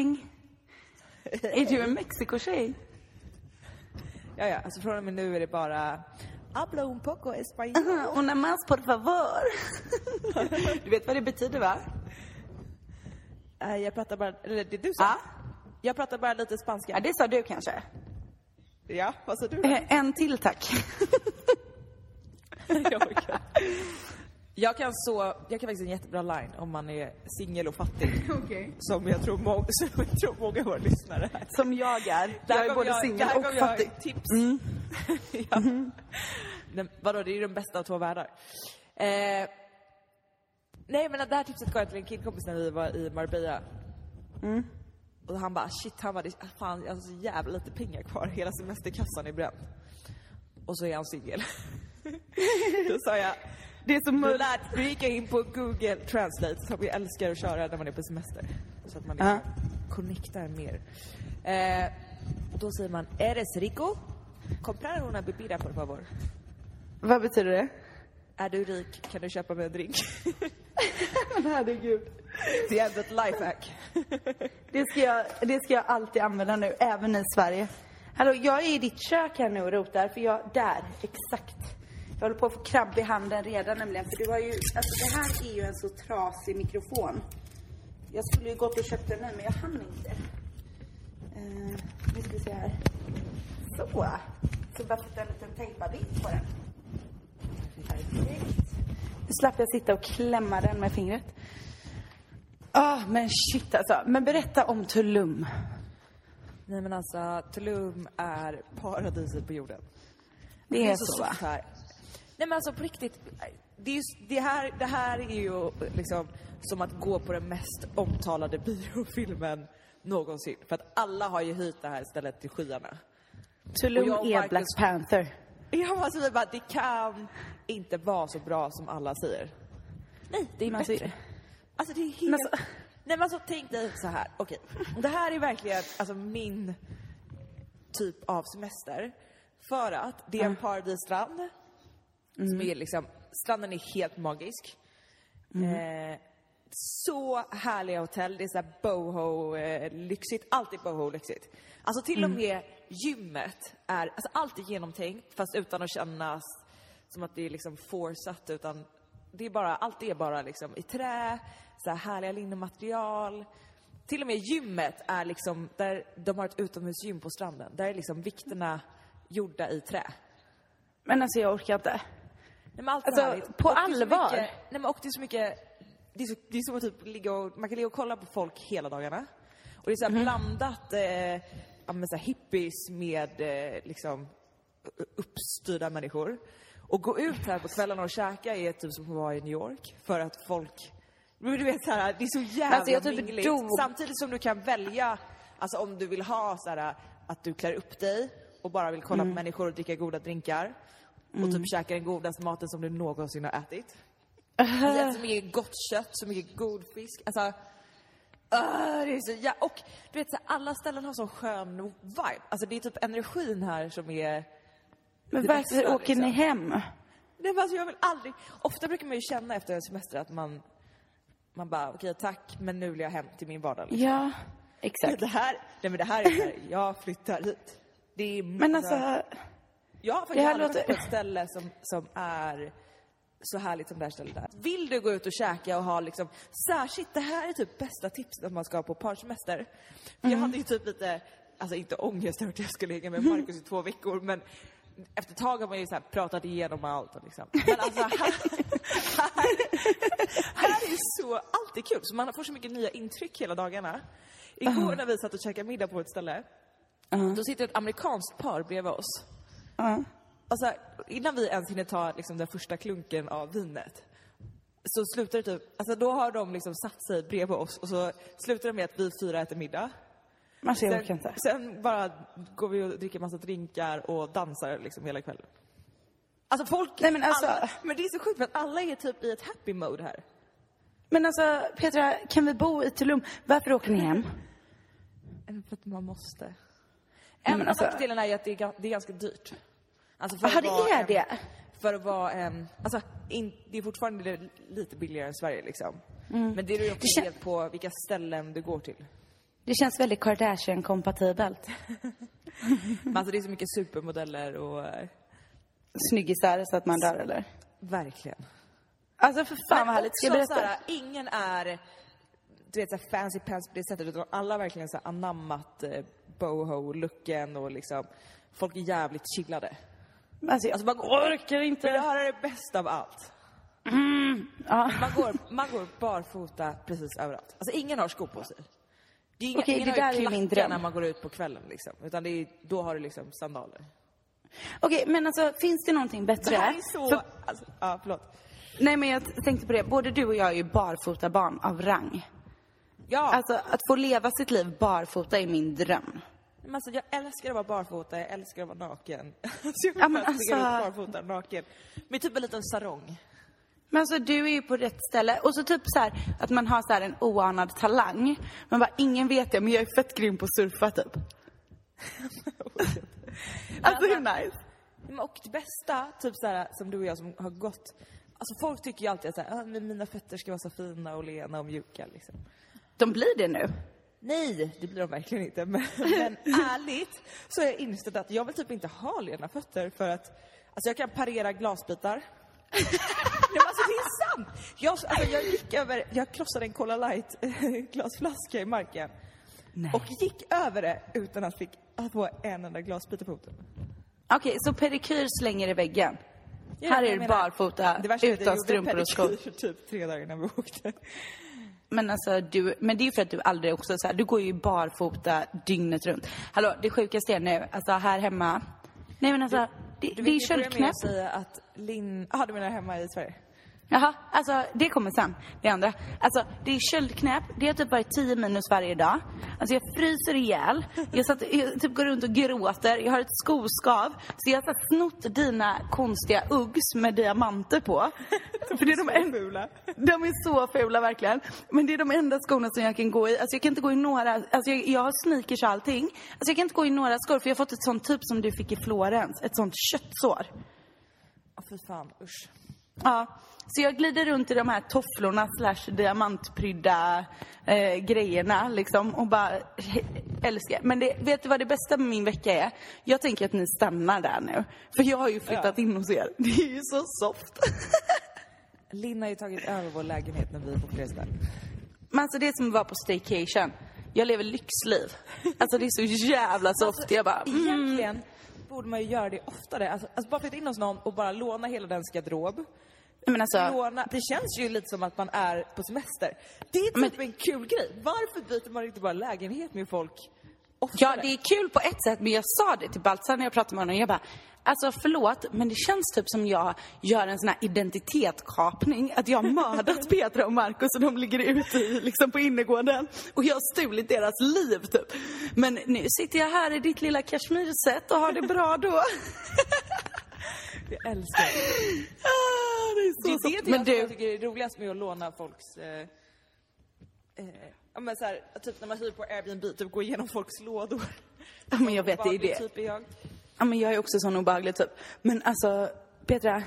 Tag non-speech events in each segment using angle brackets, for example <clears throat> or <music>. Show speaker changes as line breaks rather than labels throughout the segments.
Älskling. <laughs> Är du en Mexiko-tjej?
Ja, ja, alltså från och med nu är det bara Habla un poco español.
Una más por favor. <laughs> Du vet vad det betyder va?
Eh, Jag pratar bara, eller det du sa?
Ja.
Jag pratar bara lite spanska.
Ja, det sa du kanske.
Ja, vad sa du?
Eh, En till tack. <laughs>
jag, kan så, jag kan faktiskt en jättebra line om man är singel och fattig. <laughs>
Okej.
Som jag tror, må, <laughs> som jag tror många av våra lyssnare är.
Som jag är.
Där
Jag är både singel
där
och
gav jag
fattig.
tips. <laughs> ja. Men vadå, det är ju den bästa av två världar. Eh, nej men det här tipset gav jag till en killkompis när vi var i Marbella. Och han bara shit, han bara, fan jag har så jävla lite pengar kvar, hela semesterkassan är bränd. Och så är han singel. Då sa jag,
Det är som
lär, du gick jag in på Google Translate som vi älskar att köra när man är på semester. Så att man liksom connectar mer. Eh, då säger man, eres rico? Comprar una bebida por favor.
Vad betyder det?
Är du rik kan du köpa mig en drink. <laughs>
Herregud.
Det är ändå ett lifehack.
Det ska, jag, det ska jag alltid använda nu, även i Sverige. Hallå, jag är i ditt kök här nu och rotar, för jag, där, exakt. Jag håller på att få krabb i handen redan nämligen, för du har ju, alltså det här är ju en så trasig mikrofon. Jag skulle ju gått och köpt en ny, men jag hann inte. Uh, nu ska vi se här. Så. Så bara sätta en liten tejpad bit på den. Perfekt. Nu slapp jag sitta och klämma den med fingret. Ah, men shit alltså. Men berätta om Tulum.
Nej men alltså, Tulum är paradiset på jorden.
Det är så, va?
stort här. Nej men alltså på riktigt, det, just, det, här, det här är ju liksom som att gå på den mest omtalade biofilmen någonsin. För att alla har ju hyrt det här stället till skyarna.
Tulum är Black Panther.
Ja, alltså vi bara, det kan inte vara så bra som alla säger. Nej, det är
Men
bättre. Alltså det är helt...
Men alltså-
Nej men alltså tänk dig så här. okej. Det här är verkligen alltså min typ av semester. För att det är en paradisstrand. Som är liksom, stranden är helt magisk. Eh, så härliga hotell, det är såhär boho-lyxigt. Allt är boho-lyxigt. Alltså till och med gymmet är, alltså allt är genomtänkt fast utan att kännas som att det är liksom forceat utan det är bara, allt är bara liksom i trä, så här härliga linnematerial. Till och med gymmet är liksom, där de har ett utomhusgym på stranden. Där är liksom vikterna gjorda i trä.
Men alltså jag orkar inte.
Nej, men allt
Alltså,
härligt.
på
Och det
allvar?
Mycket, nej men och det är så mycket, det är, så, det är som att typ ligga och, man kan ligga och kolla på folk hela dagarna. Och det är så
Mhm.
här blandat, eh, ja men så hippies med eh, liksom uppstyrda människor. Och gå ut här på kvällarna och käka är typ som att vara i New York. För att folk, men du vet så här, det är så jävla
Alltså, jag typ dog.
Samtidigt som du kan välja, alltså om du vill ha så här, att du klär upp dig och bara vill kolla
Mm.
på människor och dricka goda drinkar. Och typ käka den godaste maten som du någonsin har ätit. Alltså, så mycket gott kött, så mycket god fisk. Alltså, Uh, det är så, ja, och du vet, så här, alla ställen har så skön vibe. Alltså det är typ energin här som är...
Men varför
bästa,
åker ni
liksom.
hem?
Nej, men alltså, jag vill aldrig... Ofta brukar man ju känna efter en semester att man... Man bara, okej tack, men nu vill jag hem till min vardag. Liksom.
Ja, exakt.
Det här, nej men det här är så här, jag flyttar hit. Det är,
Men alltså,
jag har faktiskt aldrig
låter-
varit på ett ställe som, som är så härligt som det här stället är. Vill du gå ut och käka och ha liksom, särskilt, det här är typ bästa tipset om man ska på parsemester. För jag
Mm.
hade ju typ lite, alltså inte ångest över att jag skulle hänga med Markus i två veckor, men efter ett tag har man ju så här pratat igenom allt och liksom. Men alltså här, här, här är så, allt är kul, så man får så mycket nya intryck hela dagarna. Igår när vi satt och käkade middag på ett ställe, då sitter ett amerikanskt par bredvid oss.
Ja.
Alltså, innan vi ens hinner ta liksom, den första klunken av vinet så slutar det typ, alltså då har de liksom satt sig bredvid oss och så slutar det med att vi fyra äter middag.
Jag orkar
Sen,
inte.
sen bara går vi och dricker massa drinkar och dansar liksom hela kvällen. Alltså folk,
Nej, men alltså-
alla, men det är så sjukt för att alla är typ i ett happy mode här.
Men alltså Petra, kan vi bo i Tulum? Varför åker ni hem? <laughs>
För att man måste. En av
alltså-
nackdelarna är att det är, det är ganska dyrt. Alltså för
Jaha,
att
det
vara
är
en-
det?
För att vara en, alltså in, det är fortfarande li- lite billigare än Sverige liksom.
Mm.
Men det är ju också
Det
helt på vilka ställen du går till.
Det känns väldigt Kardashian-kompatibelt.
Men <laughs> alltså det är så mycket supermodeller och eh,
Snyggisar så att man dör eller?
verkligen.
Alltså för fan vad härligt. Ska jag berätta?
såhär, ingen är du vet, såhär fancy pants på det sättet utan alla har verkligen så här anammat eh, boho-looken och liksom folk är jävligt chillade.
Alltså
Alltså man går,
orkar
vill du
inte.
höra det bästa av allt?
Ja.
Man går, man går barfota precis överallt. Alltså ingen har skor på sig. Det är inga,
Okej,
ingen
det
har ju
är min
klackar
dröm.
när man går ut på kvällen liksom. Utan det är, då har du liksom sandaler.
Okej, men alltså finns det någonting bättre?
Det här är så...
För,
Alltså, ja, förlåt.
nej men jag tänkte på det, både du och jag är ju barfota barn av rang.
Ja,
Alltså att få leva sitt liv barfota är min dröm.
Men alltså, jag älskar att vara barfota, jag älskar att vara naken. <laughs> Alltså, jag vill
Ja, men
bara springa
alltså-
runt barfota naken. Med typ en liten sarong.
Men alltså du är ju på rätt ställe. Och så typ så här att man har så här en oanad talang. Men bara ingen vet det, men jag är fett grym på att surfa typ. <laughs> alltså hur nice?
Men Och det bästa, typ så här, som du och jag som har gått... Alltså folk tycker ju alltid att så här, "Ah, mina fötter ska vara så fina och lena och mjuka liksom.
De blir det nu.
Nej, det blir de verkligen inte. Men, <laughs> men ärligt så har jag insett att jag vill typ inte ha lena fötter för att alltså jag kan parera glasbitar. <laughs> Nej, men alltså det är sant! Jag, alltså, jag gick över, jag krossade en Cola light glasflaska i marken. Och gick över det utan att fick att få en enda glasbit i foten.
Okej, så pedikyr slänger i väggen.
Ja,
Här är du barfota,
det värsta är att jag
utan
gjorde
strumpor och skor.
pedikyr typ tre dagar innan vi åkte.
Men alltså du, men det är ju för att du aldrig också så här, du går ju barfota dygnet runt. Hallå, det sjukaste är nu, alltså här hemma. Nej men alltså, det,
Du
det är
med
köldknäpp.
att säga att Linn... Jaha, du menar hemma i Sverige?
Jaha, alltså det kommer sen, det andra. Alltså det är köldknäpp, det har typ varit 10 minus varje dag. Alltså jag fryser ihjäl, jag, satt, jag typ går runt och gråter, jag har ett skoskav. Så jag har här snott dina konstiga Uggs med diamanter på. För det är de, en,
fula.
de är så fula verkligen. Men det är de enda skorna som jag kan gå i. Alltså jag kan inte gå i några, alltså jag, jag har sneakers och allting. Alltså jag kan inte gå i några skor för jag har fått ett sånt typ som du fick i Florens, ett sånt köttsår.
Åh fy fan, usch.
Ja, så jag glider runt i de här tofflorna slash diamantprydda eh, grejerna liksom och bara älskar. Men det, vet du vad det bästa med min vecka är? Jag tänker att ni stannar där nu. För jag har ju flyttat in hos er. Det är ju så soft. <laughs>
Linn har ju tagit över vår lägenhet när vi är på Flesta.
Men alltså det är som att vara på staycation. Jag lever lyxliv. Alltså det är så jävla soft. Jag bara, mm.
Egentligen borde man ju göra det oftare. Alltså, alltså bara flytta in hos någon och bara låna hela dens garderob.
Men alltså,
Låna, det känns ju lite som att man är på semester. Det är typ
Men-
en kul grej. Varför byter man inte bara lägenhet med folk
Ja,
oftare?
det är kul på ett sätt, men jag sa det till Baltzar när jag pratade med honom. Jag bara, alltså förlåt, men det känns typ som jag gör en sån här identitetskapning. Att jag har mördat <laughs> Petra och Markus och de ligger ute i, liksom på innergården. Och jag har stulit deras liv typ. Men nu sitter jag här i ditt lilla kashmirset och har det bra då. <laughs>
Jag älskar det.
Ah, det är så
Det är
soft.
det
Men
jag
du,
tycker är roligast med att låna folks... Eh, eh, Ja men så här, typ när man hyr på Airbnb, typ gå igenom folks lådor.
Ja, men jag vet, det är det.
typ är jag.
Ja, men jag är också sån obehaglig typ. Men alltså, Petra,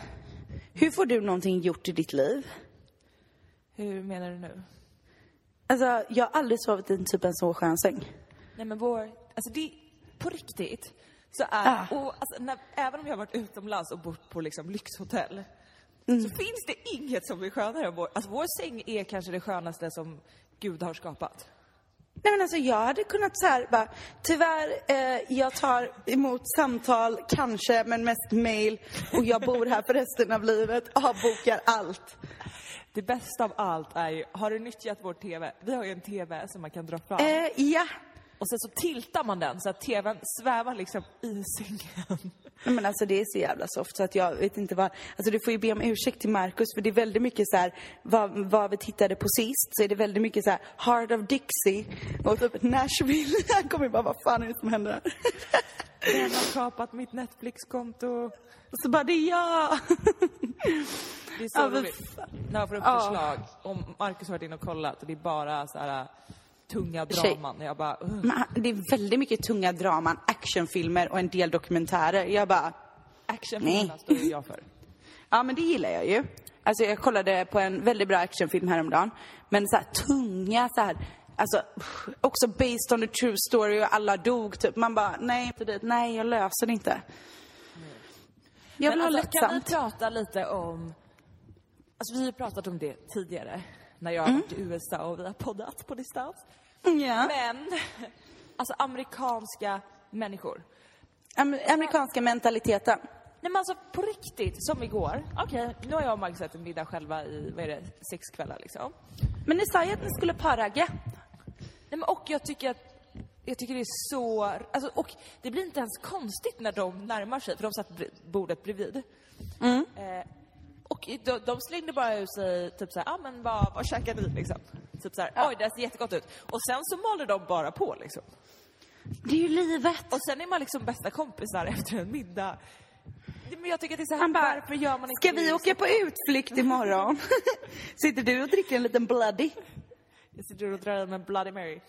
hur får du någonting gjort i ditt liv?
Hur menar du nu?
Alltså, jag har aldrig sovit i en typ en så skön säng.
Nej men vår, alltså det, på riktigt, så är,
Ah.
och, alltså, när, även om jag har varit utomlands och bott på liksom lyxhotell,
Mm.
så finns det inget som är skönare än vår, alltså vår säng är kanske det skönaste som Gud har skapat.
Nej men alltså jag hade kunnat så här bara, tyvärr, eh, jag tar emot samtal, kanske, men mest mail och jag bor här för resten av livet, avbokar allt.
Det bästa av allt är ju, har du nyttjat vår TV? Vi har ju en TV som man kan dra fram.
Eh, ja.
Och sen så tiltar man den så att TVn svävar liksom i sängen.
Men alltså det är så jävla soft så att jag vet inte vad, alltså du får ju be om ursäkt till Markus för det är väldigt mycket så här, vad, vad vi tittade på sist så är det väldigt mycket så här Heart of Dixie och typ Nashville. <laughs> Han kommer ju bara, vad fan är det som händer här?
Den har kapat mitt Netflix-konto.
Och så bara, det är jag! <laughs>
Det är så
Ja,
roligt. När jag får upp
Ja.
förslag, om Marcus har varit inne och kollat och det är bara så här tunga
Tjej.
draman. Jag bara, uh.
Men han- det är väldigt mycket tunga draman, actionfilmer och en del dokumentärer. Jag bara,
actionfilmerna står ju jag för.
ja men det gillar jag ju. Alltså jag kollade på en väldigt bra actionfilm häromdagen. Men så här tunga så här, alltså också based on a true story och alla dog typ. Man bara, nej nej jag löser det inte. Jag vill
Men
ha
alltså, kan vi
lättsamt.
prata lite om... Alltså vi har pratat om det tidigare, när jag har varit i USA och vi har poddat på distans.
Ja.
Men, alltså amerikanska människor.
Am- amerikanska mentaliteten.
Nej men alltså på riktigt, som igår. Okej, nu har jag och Marcus ätit middag själva i, vad är det, sex kvällar liksom.
Men ni sa ju att ni skulle parragga.
Nej, men och jag tycker att jag tycker det är så... Alltså, och det blir inte ens konstigt när de närmar sig, för de satt bordet bredvid. Eh, och de, de slängde bara ut sig typ såhär, ja ah, men vad, vad käkar ni liksom? Typ såhär, oj det ser jättegott ut. Och sen så malde de bara på liksom.
Det är ju livet.
Och sen är man liksom bästa kompisar <laughs> efter en middag. Men jag tycker att det är så här,
Han bara,
varför gör man inte
ska vi åka på utflykt imorgon? <laughs> Sitter du och dricker en liten bloody?
Jag sitter och drar en Bloody Mary.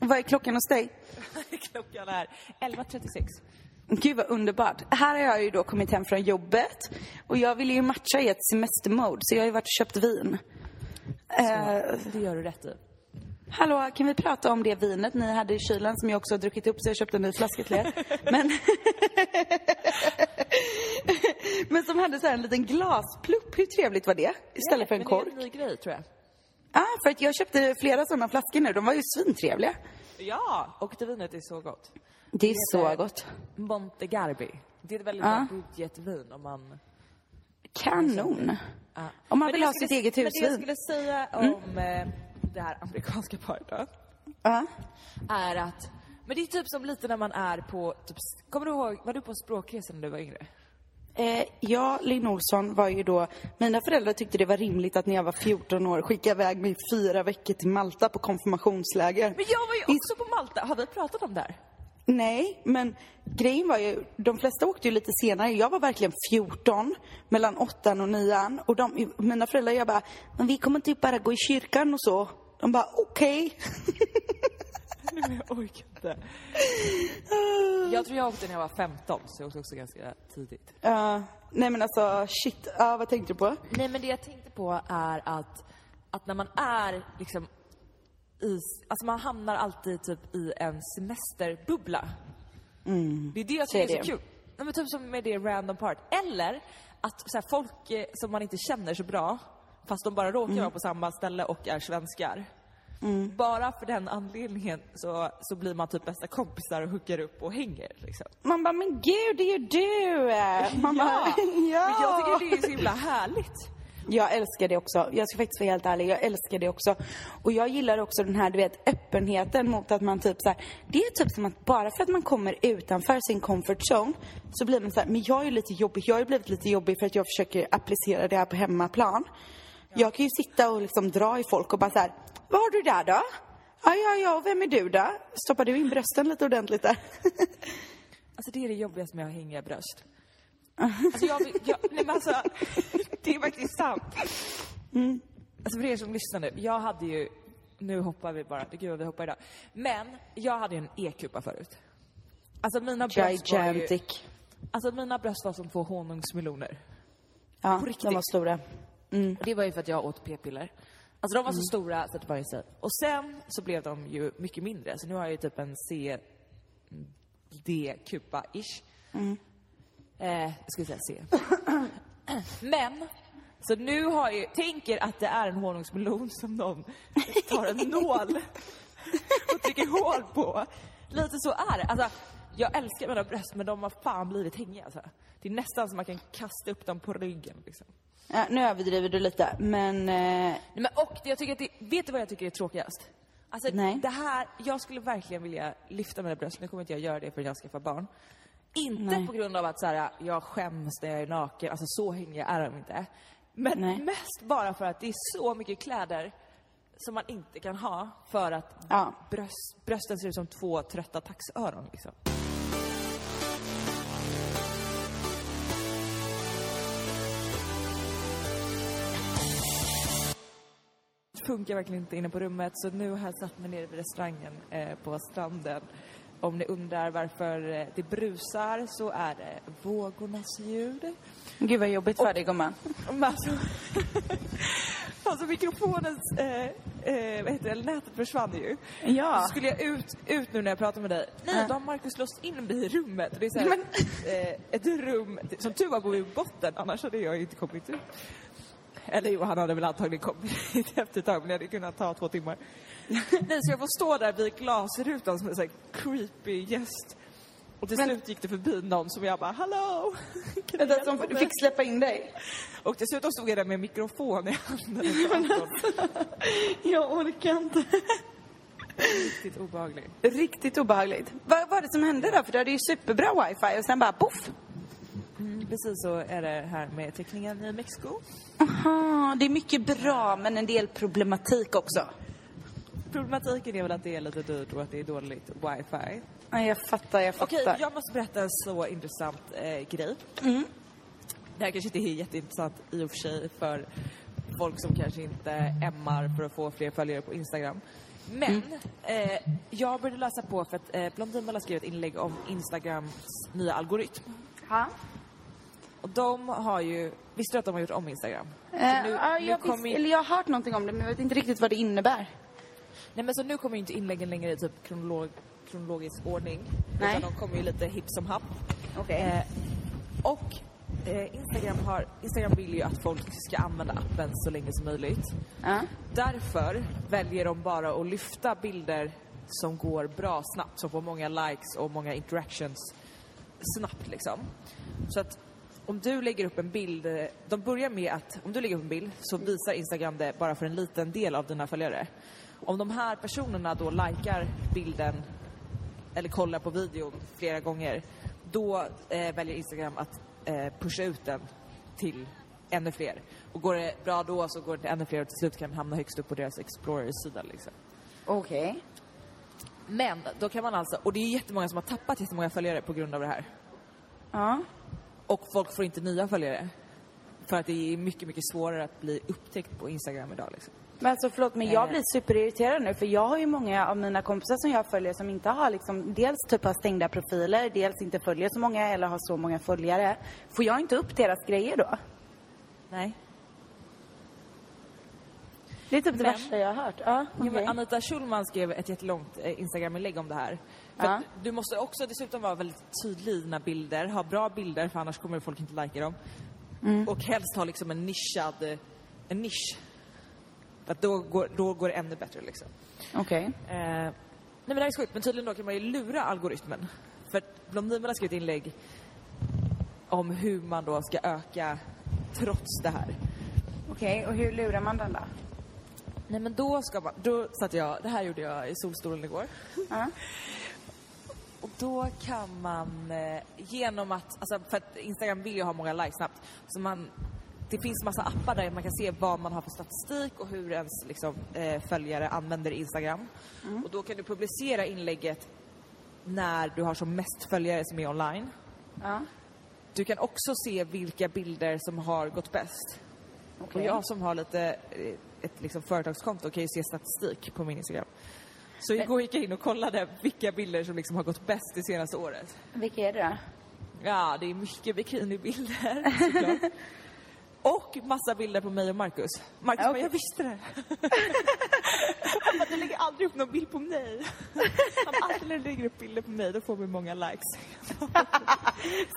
Vad är klockan hos dig? <laughs>
Klockan är 11.36.
Gud vad underbart. Här har jag ju då kommit hem från jobbet och jag vill ju matcha i ett semestermode så jag har ju varit och köpt vin. Eh,
Det gör du rätt i.
hallå, kan vi prata om det vinet ni hade i kylen som jag också har druckit upp så jag köpte en ny flaska till er. Men, <laughs> men som hade så här en liten glasplupp. Hur trevligt var det? Istället för en kork.
Det är en ny grej tror jag.
Ja, för att jag köpte flera sådana flaskor nu. De var ju svintrevliga.
Ja, och det vinet är så gott.
Det är så
heter-
gott.
Montegarbi. Det är ett väldigt
Ja.
bra budgetvin om man...
Kanon.
Ja.
Om man
Men
vill
det
ha sitt
skulle-
eget
men Det jag
husvin.
skulle säga om eh, det här amerikanska paret då,
Ja.
är att... Men det är typ som lite när man är på... Typ, kommer du ihåg, var du på språkresa när du var yngre?
Eh, jag, Linn Olsson, var ju då... Mina föräldrar tyckte det var rimligt att när jag var 14 år skicka iväg mig fyra veckor till Malta på konfirmationsläger.
Men jag var ju också på Malta. Har vi pratat om det här?
Nej, men grejen var ju, de flesta åkte ju lite senare. Jag var verkligen 14, mellan åttan och nian. Och de, mina föräldrar, jag bara, men vi kommer typ bara gå i kyrkan och så. De bara, okej.
Nej, <laughs> men jag orkar inte. Jag tror jag åkte när jag var 15, så jag åkte också ganska tidigt.
Ja, nej men alltså, shit. Ja, vad tänkte du på?
Nej, men det jag tänkte på är att, att när man är liksom i, alltså man hamnar alltid typ i en semesterbubbla. Det är det jag
är
tycker är så kul. Nej, men typ som med det random part. Eller att så här, folk eh, som man inte känner så bra, fast de bara råkar vara på samma ställe och är svenskar. Bara för den anledningen så, så blir man typ bästa kompisar och hooker upp och hänger. Liksom.
Man bara, men gud, det är ju du! Man <laughs> bara, <laughs> ja.
Men jag tycker det är så himla härligt.
Jag älskar det också. Jag ska faktiskt vara helt ärlig, jag älskar det också. Och jag gillar också den här, du vet, öppenheten mot att man typ så här, Det är typ som att bara för att man kommer utanför sin comfort zone så blir man så här, men jag är ju lite jobbig. Jag har ju blivit lite jobbig för att jag försöker applicera det här på hemmaplan. Jag kan ju sitta och liksom dra i folk och bara så här, vad har du där då? Ja, ja, ja, vem är du då? Stoppar du in brösten lite ordentligt där? <laughs>
Alltså det är det jobbigaste med att hänga bröst. Alltså jag, jag nej men alltså, <laughs> det är faktiskt sant. Alltså för er som lyssnar nu, jag hade ju nu hoppar vi bara. Gud vad vi hoppar idag. Men jag hade ju en E-kupa förut. Alltså mina bröst var ju,
Gigantic.
Alltså mina bröst var som två honungsmeloner.
Ja,
på riktigt.
de var stora.
Och det var ju för att jag åt p-piller. Alltså de var så stora så att det var ju så. Och sen så blev de ju mycket mindre. Så nu har jag ju typ en C D-kupa-ish. Eh, jag skulle säga C. Men, så nu har jag tänker att det är en honungsmelon som någon tar en nål och trycker hål på. Lite så är det. Alltså, jag älskar mina bröst men de har fan blivit hängiga alltså. Det är nästan som man kan kasta upp dem på ryggen liksom.
Ja, nu överdriver du lite, men... Eh,
Nej, men och jag tycker att det, vet du vad jag tycker är tråkigast? Alltså
Nej.
det här, jag skulle verkligen vilja lyfta mina bröst, nu kommer inte jag göra det förrän jag skaffar barn. Inte
Nej.
på grund av att så här, jag skäms när jag är naken, alltså så hängiga är de inte. Men
Nej.
mest bara för att det är så mycket kläder som man inte kan ha för att
Ja.
bröst, brösten ser ut som två trötta taxöron liksom. funkar verkligen inte inne på rummet så nu har jag satt mig nere vid restaurangen eh, på stranden. Om ni undrar varför eh, det brusar så är det vågornas ljud.
gud vad jobbigt för dig gumman. <laughs>
Men alltså, <laughs> alltså mikrofonens, eh, eh, vad heter det, nätet försvann ju.
Ja.
Så skulle jag ut, ut nu när jag pratar med dig. Nej,
Ja.
då har Markus låst in mig i rummet. Det är så här, eh, ett rum, som tur var bor vi i botten, annars hade jag inte kommit ut. Eller jo, han hade väl antagligen kommit <laughs> efter ett tag, men det hade kunnat ta två timmar. <laughs> Nej, så jag får stå där vid glasrutan som en sån här creepy gäst. Och till
Men-
slut gick det förbi någon som jag bara, hallå! <laughs>
Vänta, som
mig?"
fick släppa in dig.
Och dessutom stod jag där med mikrofon i handen. <laughs> pratade.
Jag orkar inte.
Riktigt obehagligt.
Riktigt obehagligt. Vad var det som hände då? För du hade ju superbra wifi och sen bara poff.
Precis så är det här med täckningen i Mexiko.
Aha, det är mycket bra men en del problematik också.
Problematiken är väl att det är lite dyrt och att det är dåligt wifi.
Ja, jag fattar, jag fattar.
Okej, jag måste berätta en så intressant eh, grej. Det här kanske inte är jätteintressant i och för sig för folk som kanske inte ämmar för att få fler följare på Instagram. Men eh, jag började läsa på för att eh, Blondinbella skrev ett inlägg om Instagrams nya algoritm.
Ja.
Och de har ju, visste du att de har gjort om Instagram?
Eh,
nu-
ja, jag,
kommer
visst, eller jag har hört någonting om det men jag vet inte riktigt vad det innebär.
Nej men så nu kommer ju inte inläggen längre i typ kronolog, kronologisk ordning.
Nej.
Utan de kommer ju lite hipp som happ.
Okej.
Eh, och eh, Instagram, har, Instagram vill ju att folk ska använda appen så länge som möjligt.
Ja.
Därför väljer de bara att lyfta bilder som går bra snabbt, som får många likes och många interactions snabbt liksom. Så att om du lägger upp en bild, eh, de börjar med att om du lägger upp en bild så visar Instagram det bara för en liten del av dina följare. Om de här personerna då likar bilden eller kollar på videon flera gånger, då eh, väljer Instagram att eh, pusha ut den till ännu fler. Och går det bra då så går det till ännu fler och till slut kan den hamna högst upp på deras Explorer-sida. Liksom.
Okej.
Men då kan man alltså, och det är jättemånga som har tappat jättemånga följare på grund av det här.
Ja.
Och folk får inte nya följare. För att det är mycket, mycket svårare att bli upptäckt på Instagram idag. Liksom.
Men alltså förlåt men jag
Eh.
blir superirriterad nu för jag har ju många av mina kompisar som jag följer som inte har liksom dels typ har stängda profiler, dels inte följer så många eller har så många följare. Får jag inte upp deras grejer då?
Nej.
Det är typ det
Men-
värsta jag har hört. Ja, okej.
Anita Schulman skrev ett jättelångt eh, Instagram-inlägg om det här.
Ja.
du måste också dessutom vara väldigt tydlig i dina bilder, ha bra bilder för annars kommer folk inte lika dem.
Mm.
Och helst ha liksom en nischad, eh, en nisch. Att då går, då går det ännu bättre liksom.
Okej.
Eh, nej men det här är sjukt, men tydligen då kan man ju lura algoritmen. För Blondinbella skrev ett inlägg om hur man då ska öka trots det här.
Okej, och hur lurar man den då?
Nej men då ska man, då satt jag, det här gjorde jag i solstolen igår.
Ja.
Och då kan man eh, genom att, alltså för att Instagram vill ju ha många likes snabbt, så man, det finns massa appar där man kan se vad man har för statistik och hur ens liksom, eh, följare använder Instagram. Och då kan du publicera inlägget när du har som mest följare som är online.
Ja.
Du kan också se vilka bilder som har gått bäst. Och
Okej.
jag som har lite eh, ett liksom, företagskonto kan ju se statistik på min Instagram. Så igår gick jag in och kollade vilka bilder som liksom har gått bäst det senaste året.
Vilka är det då?
Ja, det är mycket bikinibilder <laughs> såklart. Och massa bilder på mig och Marcus. Marcus
Ja,
bara, jag visste det. <laughs> Han bara, du lägger aldrig upp någon bild på mig. Han bara, alltid när du lägger upp bilder på mig, då får vi många likes.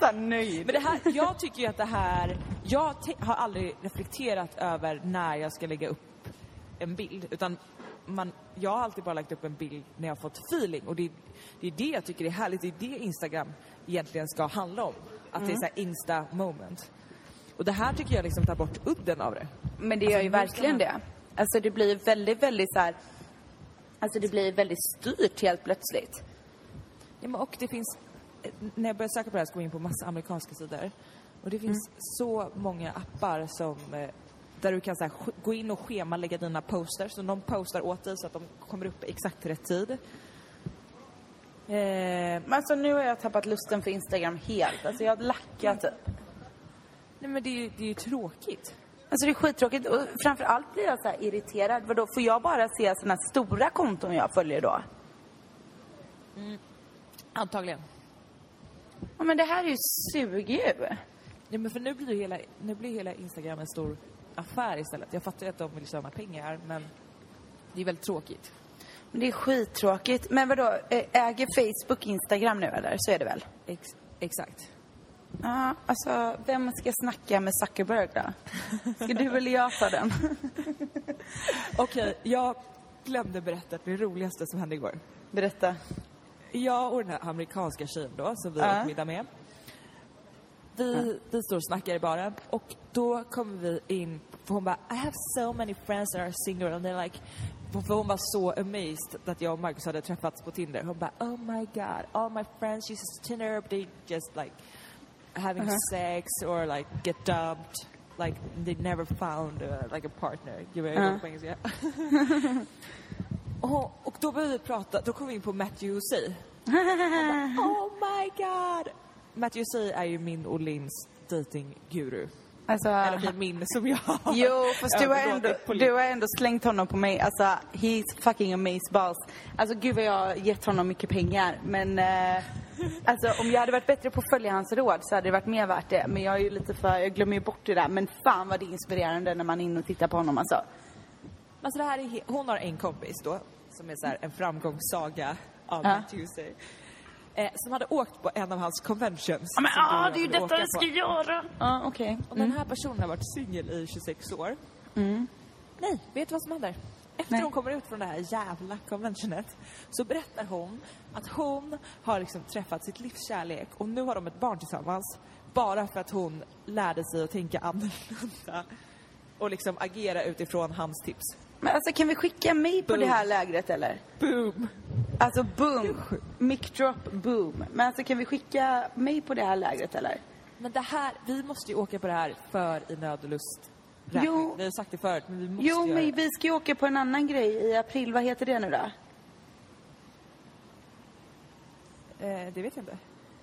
<laughs>
Så nöjd.
Men det här, jag tycker ju att det här, jag har aldrig reflekterat över när jag ska lägga upp en bild. Utan man, jag har alltid bara lagt upp en bild när jag har fått feeling. Och det, det är det jag tycker är härligt, det är det Instagram egentligen ska handla om. Att det är så här insta moment. Och det här tycker jag liksom tar bort udden av det.
Men det gör ju
nu ska
verkligen
man-
det. Alltså det blir väldigt, väldigt så här. Alltså det blir väldigt styrt helt plötsligt.
Ja, men och det finns, när jag började söka på det här så kom jag in på massa amerikanska sidor. Och det finns så många appar som, eh, där du kan så här, gå in och schemalägga dina posters. Så de postar åt dig så att de kommer upp i exakt rätt tid. Eh,
Men alltså nu har jag tappat lusten för Instagram helt. Alltså jag lackar typ.
Nej men det är ju det är ju tråkigt.
Alltså det är skittråkigt och framförallt blir jag så här irriterad. Vadå, får jag bara se såna stora konton jag följer då?
Antagligen.
Ja men det här är ju suger ju.
Ja, men för nu blir, hela, nu blir hela Instagram en stor affär istället. Jag fattar ju att de vill tjäna pengar men det är väldigt tråkigt.
Men det är skittråkigt. Men vadå, äger Facebook Instagram nu eller? Så är det väl?
Ex, exakt.
Ja, alltså vem ska snacka med Zuckerberg då? Ska du eller jag ta den? <laughs>
Okej, jag glömde berätta det roligaste som hände igår.
Berätta.
Jag och den här amerikanska tjejen då, som vi
Ja.
åt middag med. Vi, vi står och snackar i baren och då kommer vi in, för hon bara I have so many friends that are single and they're like för hon var så amazed att jag och Marcus hade träffats på Tinder. Hon bara oh my god, all my friends use Tinder but they just like having
Uh-huh.
sex or like get dumped. Like they never found uh, like a partner. Gud jag dålig på engelska. <laughs> och, och då började vi prata, då kom vi in på Matthew Hussey. <laughs> Oh my god! Matthew Hussey är ju min och Lins datingguru.
Alltså,
Eller min som jag
Jo, fast du har, ändå, du har ändå slängt honom på mig. Alltså, he's fucking amazeballs. Alltså gud vad jag har gett honom mycket pengar. Men eh, alltså om jag hade varit bättre på att följa hans råd så hade det varit mer värt det. Men jag är ju lite för, jag glömmer ju bort det där. Men fan vad det är inspirerande när man är inne och tittar på honom alltså.
Alltså det här är, hon har en kompis då, som är så här en framgångssaga av
Ja.
Hussey. Eh, som hade åkt på en av hans conventions.
Men ja,
jag
det är ju detta vi ska
på.
göra. Ja, okej.
Och den här personen har varit singel i 26 år. Nej, vet du vad som händer? Efter
Nej.
hon kommer ut från det här jävla conventionet så berättar hon att hon har liksom träffat sitt livs kärlek och nu har de ett barn tillsammans bara för att hon lärde sig att tänka annorlunda och liksom agera utifrån hans tips.
Men alltså kan vi skicka mig på
Boom.
det här lägret eller?
Boom!
Alltså boom. Mic drop boom. Men alltså kan vi skicka mig på det här lägret eller?
Men det här, vi måste ju åka på det här för i nöd och lust räkning.
Jo.
Vi har sagt det förut, men vi måste
Jo,
göra
men
det.
vi ska ju åka på en annan grej i april. Vad heter det nu då?
Eh, det vet jag inte.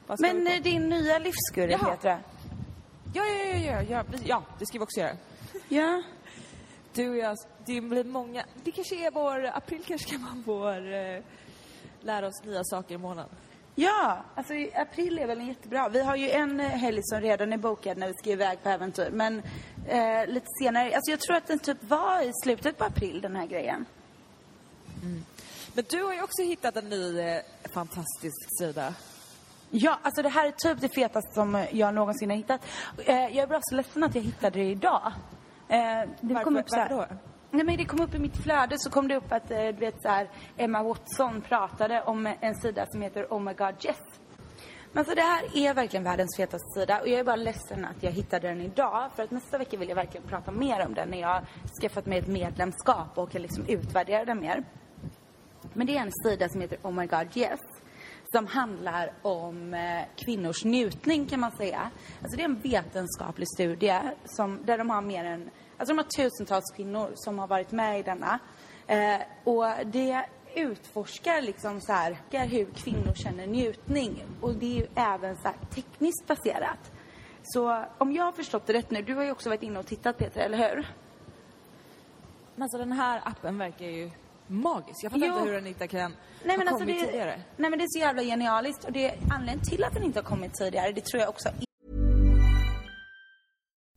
Vad ska vi
Men
på?
eh, din nya livskurre
Jaha.
heter det.
Ja, ja, ja, ja, ja, vi- ja, det ska vi också göra.
Ja.
Du och jag, det blir många, det kanske är vår, april kanske kan vara vår, eh, lära oss nya saker i månaden.
Ja, alltså i april är väl en jättebra. Vi har ju en eh, helg som redan är bokad när vi ska iväg på äventyr. Men eh, lite senare, alltså jag tror att den typ var i slutet på april den här grejen.
Men du har ju också hittat en ny eh, fantastisk sida.
Ja, alltså det här är typ det fetaste som jag någonsin har hittat. Eh, jag är bara så ledsen att jag hittade det idag. Eh, det
Varför-
kom upp så här,
då?
Nej men det kom upp i mitt flöde så kom det upp att eh, du vet så här, Emma Watson pratade om en sida som heter Oh My God Yes. Men så det här är verkligen världens fetaste sida och jag är bara ledsen att jag hittade den idag för att nästa vecka vill jag verkligen prata mer om den när jag har skaffat mig ett medlemskap och kan liksom utvärdera den mer. Men det är en sida som heter Oh My God Yes som handlar om eh, kvinnors njutning kan man säga. Alltså det är en vetenskaplig studie som, där de har mer än, alltså de har tusentals kvinnor som har varit med i denna. Eh, och det utforskar liksom så här hur kvinnor känner njutning och det är ju även så här tekniskt baserat. Så om jag har förstått det rätt nu, du har ju också varit inne och tittat Peter, eller hur?
Alltså den här appen verkar ju magisk. Jag fattar
Jo.
inte hur den inte kan
Nej men,
ha
alltså
kommit
det,
tidigare.
nej men det är så jävla genialiskt och det är anledningen till att den inte har kommit tidigare, det tror jag också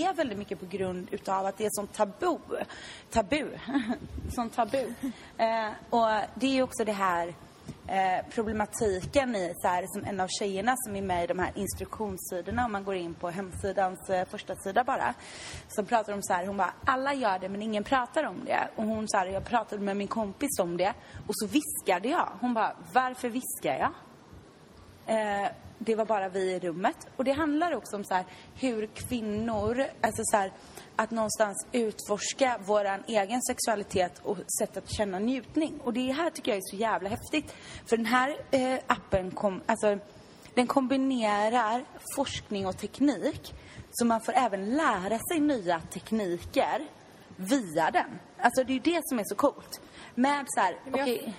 Det är väldigt mycket på grund utav att det är sånt tabu. Tabu. <laughs> sånt tabu. <laughs> Eh, och det är ju också det här eh, problematiken i så här, som en av tjejerna som är med i de här instruktionssidorna om man går in på hemsidans eh, första sida bara. Som pratar om så här, hon bara, alla gör det men ingen pratar om det. Och hon så här, jag pratade med min kompis om det och så viskade jag. Hon bara, varför viskar jag? Eh, det var bara vi i rummet. Och det handlar också om så här, hur kvinnor, alltså så här, att någonstans utforska våran egen sexualitet och sätt att känna njutning. Och det här tycker jag är så jävla häftigt. För den här eh, appen kom, alltså, den kombinerar forskning och teknik. Så man får även lära sig nya tekniker via den. Alltså det är ju det som är så coolt. Med så här, okej,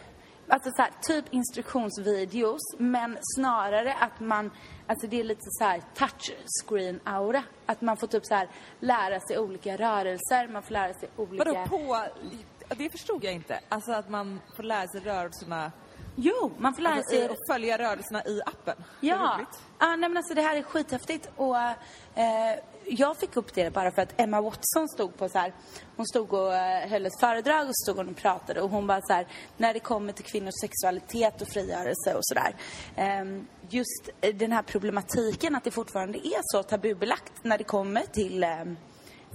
Alltså så här, typ instruktionsvideos, men snarare att man, alltså det är lite så här touchscreen-aura. Att man får typ så här lära sig olika rörelser, man får lära sig olika...
Vadå på... Det förstod jag inte. Alltså att man får lära sig rörelserna,
Jo, man får lära
alltså,
sig...
och följa rörelserna i appen.
Ja, ja nej, men alltså det här är skithäftigt och eh, jag fick upp det bara för att Emma Watson stod på så här, hon stod och eh, höll ett föredrag och stod hon och pratade och hon bara så här, när det kommer till kvinnors sexualitet och frigörelse och sådär. Ehm, just eh, den här problematiken att det fortfarande är så tabubelagt när det kommer till ehm,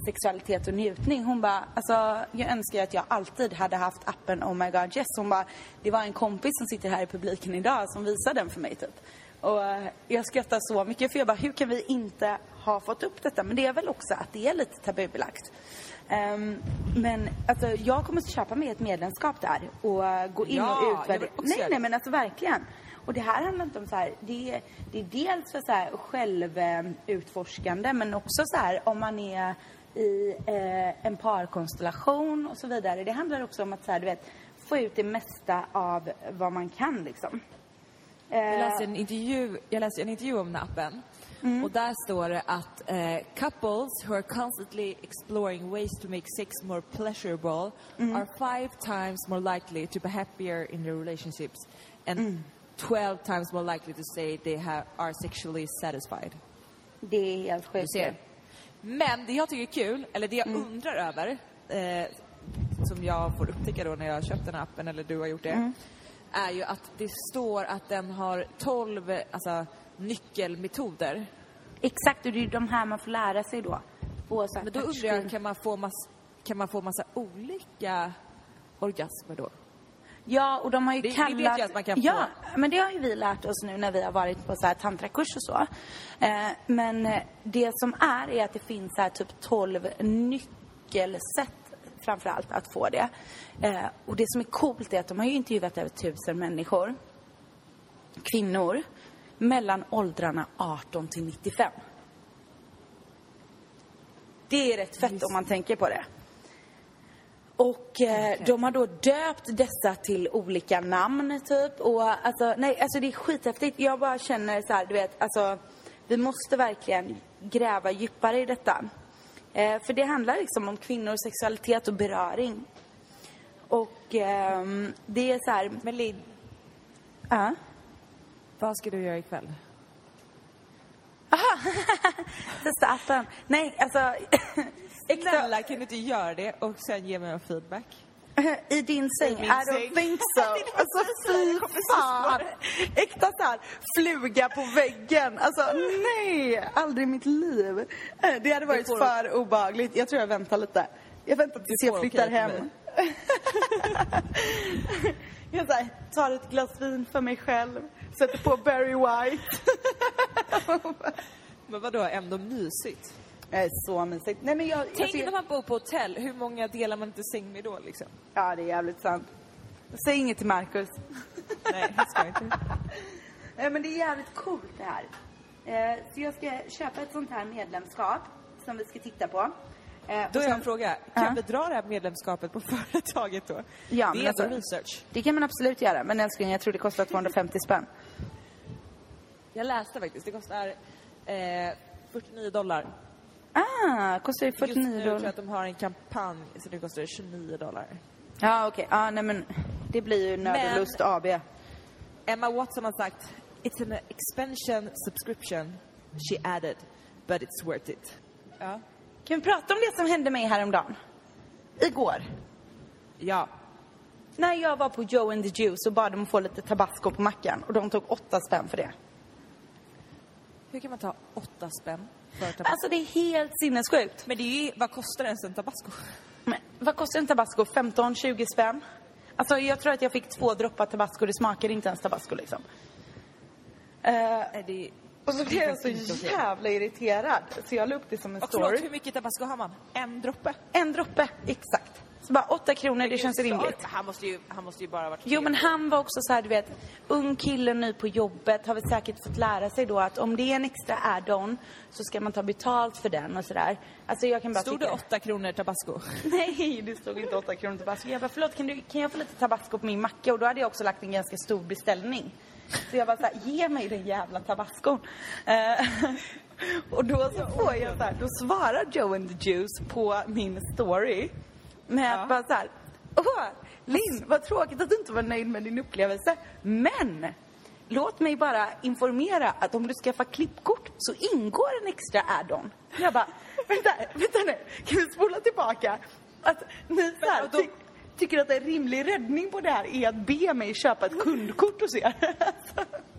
sexualitet och njutning. Hon bara, alltså jag önskar att jag alltid hade haft appen Oh My God Yes. Hon bara, det var en kompis som sitter här i publiken idag som visade den för mig typ. Och eh, jag skrattar så mycket för jag bara, hur kan vi inte ha fått upp detta? Men det är väl också att det är lite tabubelagt. Ehm, men alltså jag kommer att köpa mig ett medlemskap där och eh, gå in
Ja,
och utvärdera. Nej, nej men alltså verkligen. Och det här handlar inte om så här, det är, det är dels för så här självutforskande men också så här om man är i eh, en parkonstellation och så vidare. Det handlar också om att så här, du vet, få ut det mesta av vad man kan liksom.
Jag läste en intervju, jag läste en intervju om den appen. Och där står det att eh, couples who are constantly exploring ways to make sex more pleasurable are five times more likely to be happier in their relationships and 12 times more likely to say they have, are sexually satisfied.
Det är helt
Du
sjukt.
ser. Men det jag tycker är kul, eller det jag undrar över, eh, som jag får upptäcka då när jag har köpt den här appen, eller du har gjort det, är ju att det står att den har 12 eh, alltså, nyckelmetoder.
Exakt, och det är ju de här man får lära sig då. På
Men då undrar jag, kan man få, mass, kan man få massa olika orgasmer då?
Ja, och de har ju
Det- det
kallat...
vet jag att man kan få.
Ja, men det har ju vi lärt oss nu när vi har varit på så här tantrakurs och så. Eh, men eh, det som är, är att det finns så här typ 12 nyckelsätt framför allt att få det. Eh, och det som är coolt är att de har ju intervjuat över tusen människor, kvinnor, mellan åldrarna 18 till 95. Det är rätt fett om man tänker på det. Och eh, de har då döpt dessa till olika namn typ. Och alltså, nej, alltså det är skithäftigt. Jag bara känner så här, du vet, alltså vi måste verkligen gräva djupare i detta. Eh, för det handlar liksom om kvinnors sexualitet och beröring. Och ehm, det är så här...
Men Linn,
Ja.
vad ska du göra ikväll?
Testa <laughs> appen. Nej, alltså... <laughs>
Snälla, kan du inte göra det och sen ge mig en feedback? <laughs>
I din säng?
min
I don't
säng.
think <laughs> so. Alltså fy fan. Äkta så här, fluga på väggen. Alltså nej, aldrig i mitt liv. Eh, Det hade varit
får-
för obehagligt. Jag tror jag väntar lite. Jag väntar tills jag flyttar hem. <laughs> jag så här, tar ett glas vin för mig själv. Sätter på Barry White.
Men vadå, ändå mysigt?
Det är så mysigt. Nej, men jag,
Tänk
alltså,
när
jag,
man bor på hotell, hur många delar man inte säng med då liksom?
Ja, det är jävligt sant. Säg inget till Marcus. <laughs>
Nej, det ska jag inte.
Nej, <laughs> men det är jävligt coolt det här. Eh, så jag ska köpa ett sånt här medlemskap som vi ska titta på. Eh,
Då är
sen-
en fråga, kan
Ja.
vi dra det här medlemskapet på <laughs> företaget då?
Ja,
det är
alltså-
research.
Det kan man absolut göra, men älskling, jag tror det kostar 250 spänn.
Jag läste faktiskt, det kostar eh, 49 dollar.
Ah, kostar det
Just nu
49
tror jag
dollar?
att de har en kampanj så det kostar 29 dollar.
Ja, okej. Ja, nej men det blir ju Nörd och Lust AB.
Emma Watson har sagt It's an expansion subscription she added, but it's worth it. Ja.
Kan vi prata om det som hände mig häromdagen? Igår.
Ja.
När jag var på Joe and the Juice och bad dem få lite tabasco på mackan och de tog åtta spänn för det.
Hur kan man ta åtta spänn?
Alltså det är helt sinnessjukt.
Men det är ju, vad kostar ens en tabasco?
Men vad kostar en tabasco? 15-20 spänn? Alltså jag tror att jag fick två droppar tabasco, det smakade inte ens tabasco liksom. Eh,
Nej, det är...
och så blev jag så jävla irriterad så jag la upp det som en
Och
story.
hur mycket tabasco har man? En droppe?
En droppe, exakt. Så bara åtta kronor, det känns rimligt.
Han måste ju, han måste ju bara ha varit
Jo men han var också så här, du vet, ung kille ny på jobbet har väl säkert fått lära sig då att om det är en extra add-on så ska man ta betalt för den och sådär. Alltså jag kan bara
Stod
tycka...
det åtta kronor tabasco? <laughs>
Nej, det stod inte 8 kronor tabasco. Jag bara, förlåt, kan, du, kan jag få lite tabasco på min macka? Och då hade jag också lagt en ganska stor beställning. Så jag bara såhär, ge mig den jävla tabascon. Eh, <laughs> och då så får jag såhär, då svarar Joe and the Juice på min story med att bara såhär, åh, Linn, vad tråkigt att du inte var nöjd med din upplevelse. Men låt mig bara informera att om du skaffar klippkort så ingår en extra add-on. Jag bara, <laughs> vänta, vänta nu, kan vi spola tillbaka? Att ni så här, ty, tycker att en rimlig räddning på det här är att be mig köpa ett kundkort hos er. <laughs>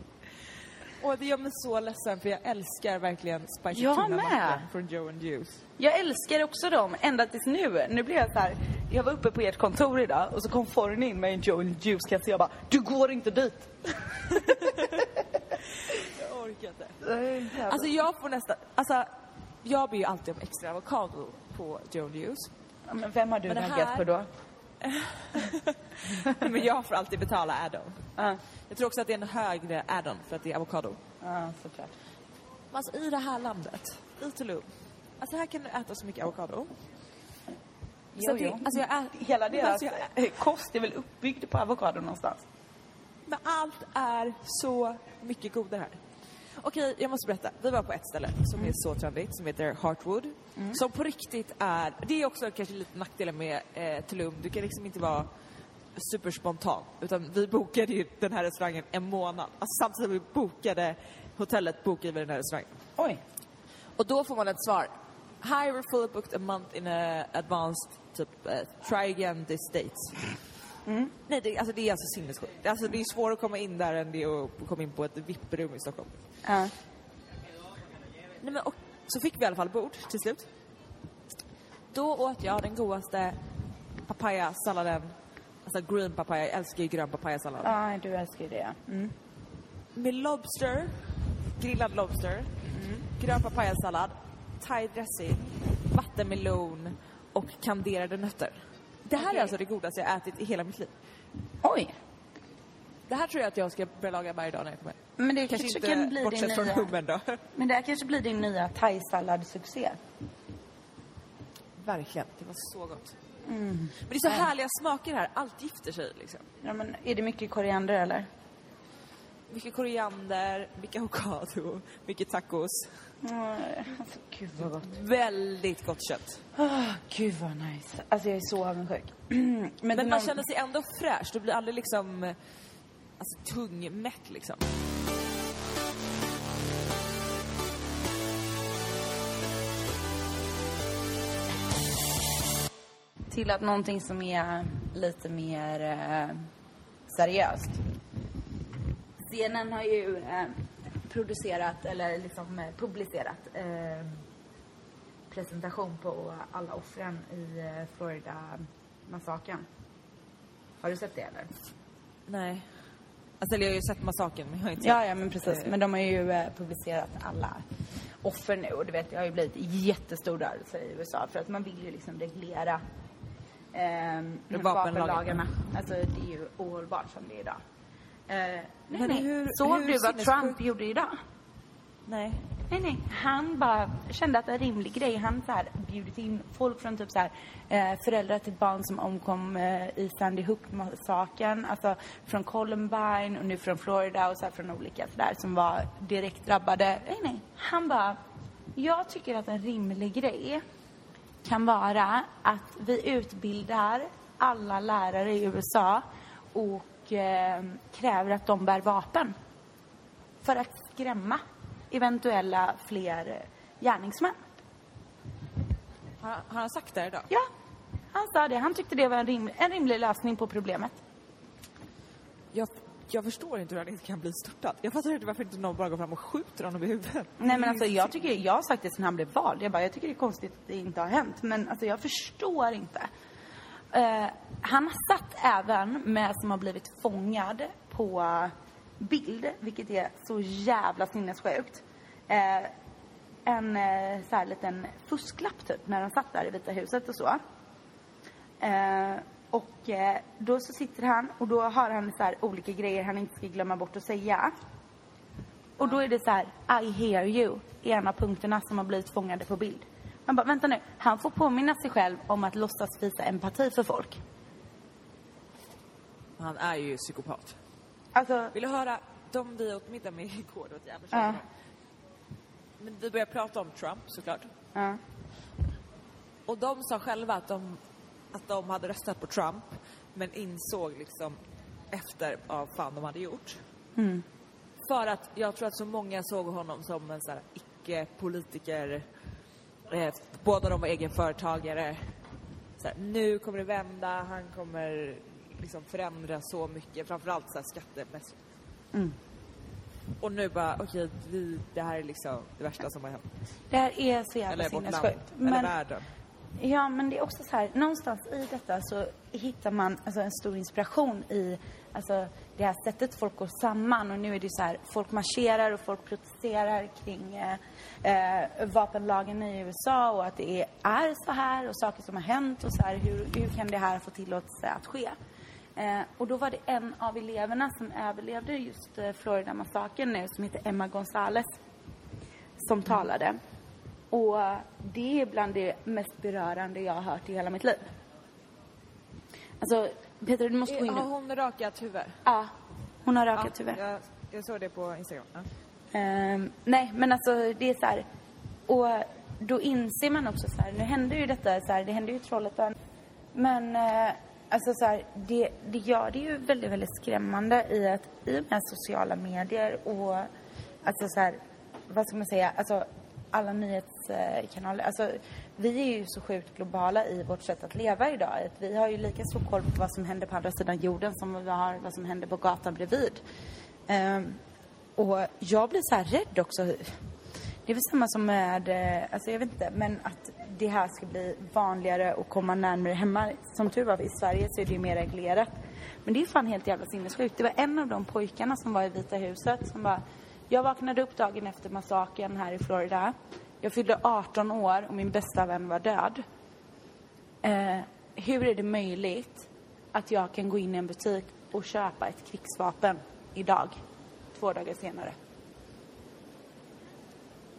Och det gör mig så ledsen för jag älskar verkligen spicy
Jag
tuna
med.
från Joe and Juice.
Jag älskar också dem ända tills nu. Nu blir jag så här, jag var uppe på ert kontor idag och så kom Forni in med en Joe and Juice kasse och jag bara, du går inte dit. <laughs>
Jag orkar inte. Alltså jag får nästan, alltså jag ber ju alltid om extra avokado på Joe and Juice.
Men vem har du naggat på då? <laughs>
Men jag får alltid betala add-on.
Ja,
Jag tror också att det är en högre add-on för att det är avokado.
ja såklart.
Alltså i det här landet, i Tulum, alltså här kan du äta så mycket avokado.
Jo,
det-
jo.
alltså jag ä-
Hela deras
alltså jag-
eh, kost är väl uppbyggd på avokado någonstans?
Men allt är så mycket godare här. Okej, jag måste berätta. Vi var på ett ställe som är så trendigt, som heter Heartwood. Som på riktigt är... Det är också kanske lite nackdelen med eh, Tulum. Du kan liksom inte vara superspontan. Utan vi bokade ju den här restaurangen en månad. Alltså samtidigt som vi bokade hotellet bokade vi den här restaurangen.
Oj.
Och då får man ett svar. Hi, we're fully booked a month in a advanced, typ, eh, try again this dates. Nej, det, alltså, det är alltså sinnessjukt. Alltså, det är svårare att komma in där än det är att komma in på ett VIP-rum i Stockholm.
Ja.
Nej, men, och, så fick vi i alla fall bord till slut. Då åt jag den godaste papayasalladen. Alltså green papaya, jag älskar ju grön papayasallad.
Ja, du älskar ju det. Mm.
Med lobster, grillad lobster, grön papayasallad, thai dressing, vattenmelon och kanderade nötter. Det här är alltså det godaste jag ätit i hela mitt liv.
Oj.
Det här tror jag att jag ska börja laga varje dag när jag kommer.
Men det
Kanske
kanske, kan bli din
från
nya...
hummen då.
Men det här kanske blir din nya thaisalladssuccé.
verkligen. Det var så gott. Men det är så härliga smaker här. Allt gifter sig liksom.
Ja, men är det mycket koriander eller?
Mycket koriander, mycket avokado, mycket tacos.
Alltså, gud vad gott.
Väldigt gott kött.
Oh, gud vad nice. Alltså jag är så avundsjuk. <clears throat> men
Men man
någon-
känner sig ändå fräsch. Du blir aldrig liksom alltså, tungmätt liksom.
till att någonting som är lite mer eh, seriöst. Scenen har ju eh, producerat, eller liksom eh, publicerat eh, presentation på alla offren i eh, Florida-massakern. Har du sett det eller?
Nej. Alltså jag har ju sett massakern men jag har inte
Ja,
sett.
ja men precis.
eh,
Men de har ju eh, publicerat alla offer nu och du vet, det har ju blivit jättestor rörelse i USA för att man vill ju liksom reglera ehm,
Vapenlagen.
vapenlagarna. Alltså det är ju ohållbart som det är idag. Eh, nej,
Men
nej.
hur-
Såg
hur
du vad Trump gjorde idag?
Nej.
Nej, nej. Han bara kände att en rimlig grej. Han så här bjudit in folk från typ så här, eh, föräldrar till barn som omkom eh, i Sandy Hook-massakern. Alltså från Columbine och nu från Florida och så här från olika sådär som var direkt drabbade. Nej, nej. Han bara, jag tycker att en rimlig grej kan vara att vi utbildar alla lärare i USA och eh, kräver att de bär vapen för att skrämma eventuella fler eh, gärningsmän.
Har, har han sagt det idag?
Ja, han sa det. Han tyckte det var en, rim, en rimlig lösning på problemet.
Jag, jag förstår inte hur han inte kan bli störtad. Jag fattar inte varför inte någon bara går fram och skjuter honom i huvudet.
Nej men alltså jag tycker, jag har sagt det sen han blev vald. Jag bara, jag tycker det är konstigt att det inte har hänt. Men alltså jag förstår inte. Eh, han har satt även med som har blivit fångad på bild, vilket är så jävla sinnessjukt. Eh, en eh, så här liten fusklapp typ när han satt där i Vita huset och så. Eh, och eh, då så sitter han och då har han så här olika grejer han inte ska glömma bort att säga. Och då är det så här, I hear you, är en av punkterna som har blivit fångade på bild. Man bara, vänta nu, han får påminna sig själv om att låtsas visa empati för folk.
Han är ju psykopat.
Alltså,
Vill du höra de vi åt middag med igår? Ett jävla
Ja.
Men vi började prata om Trump såklart.
ja.
Och de sa själva att de, att de hade röstat på Trump men insåg liksom efter vad fan de hade gjort. För att jag tror att så många såg honom som en så här icke-politiker. Eh, båda de var egenföretagare. Så här, nu kommer det vända, han kommer liksom förändra så mycket, framförallt så här skattemässigt. Och nu bara, okej, vi, det här är liksom det värsta som har hänt.
Det här är så jävla
Eller
sinnessjukt.
eller
Men,
världen.
ja, men det är också så här, någonstans i detta så hittar man alltså, en stor inspiration i alltså, det här sättet folk går samman. Och nu är det så här, folk marscherar och folk protesterar kring eh, eh vapenlagen i USA och att det är, är så här och saker som har hänt och så här, hur, hur kan det här få tillåtelse att ske? Eh, och då var det en av eleverna som överlevde just eh, Florida-massakern nu som heter Emma Gonzales som talade. Och det är bland det mest berörande jag har hört i hela mitt liv. Alltså, Peter, du måste gå in
Har
nu.
hon rakat huvud?
Ja, hon har rakat huvudet.
Jag, jag såg det på Instagram. Ja.
Ehm, nej, men alltså det är så här. Och då inser man också så här, nu hände ju detta så här, det hände ju i Trollhättan. Men eh, alltså så här, det, det gör det ju väldigt, väldigt skrämmande i att i och med sociala medier och alltså så här, vad ska man säga, alltså alla nyhetskanaler, alltså vi är ju så sjukt globala i vårt sätt att leva idag. Att vi har ju lika stor koll på vad som händer på andra sidan jorden som vi har vad som händer på gatan bredvid. Um, och jag blir så här rädd också. Det är väl samma som med, eh, alltså jag vet inte, men att det här ska bli vanligare och komma närmare hemma. Som tur var i Sverige så är det ju mer reglerat. Men det är fan helt jävla sinnessjukt. Det var en av de pojkarna som var i Vita huset som bara, jag vaknade upp dagen efter massakern här i Florida. Jag fyllde 18 år och min bästa vän var död. Eh, hur är det möjligt att jag kan gå in i en butik och köpa ett krigsvapen idag, två dagar senare?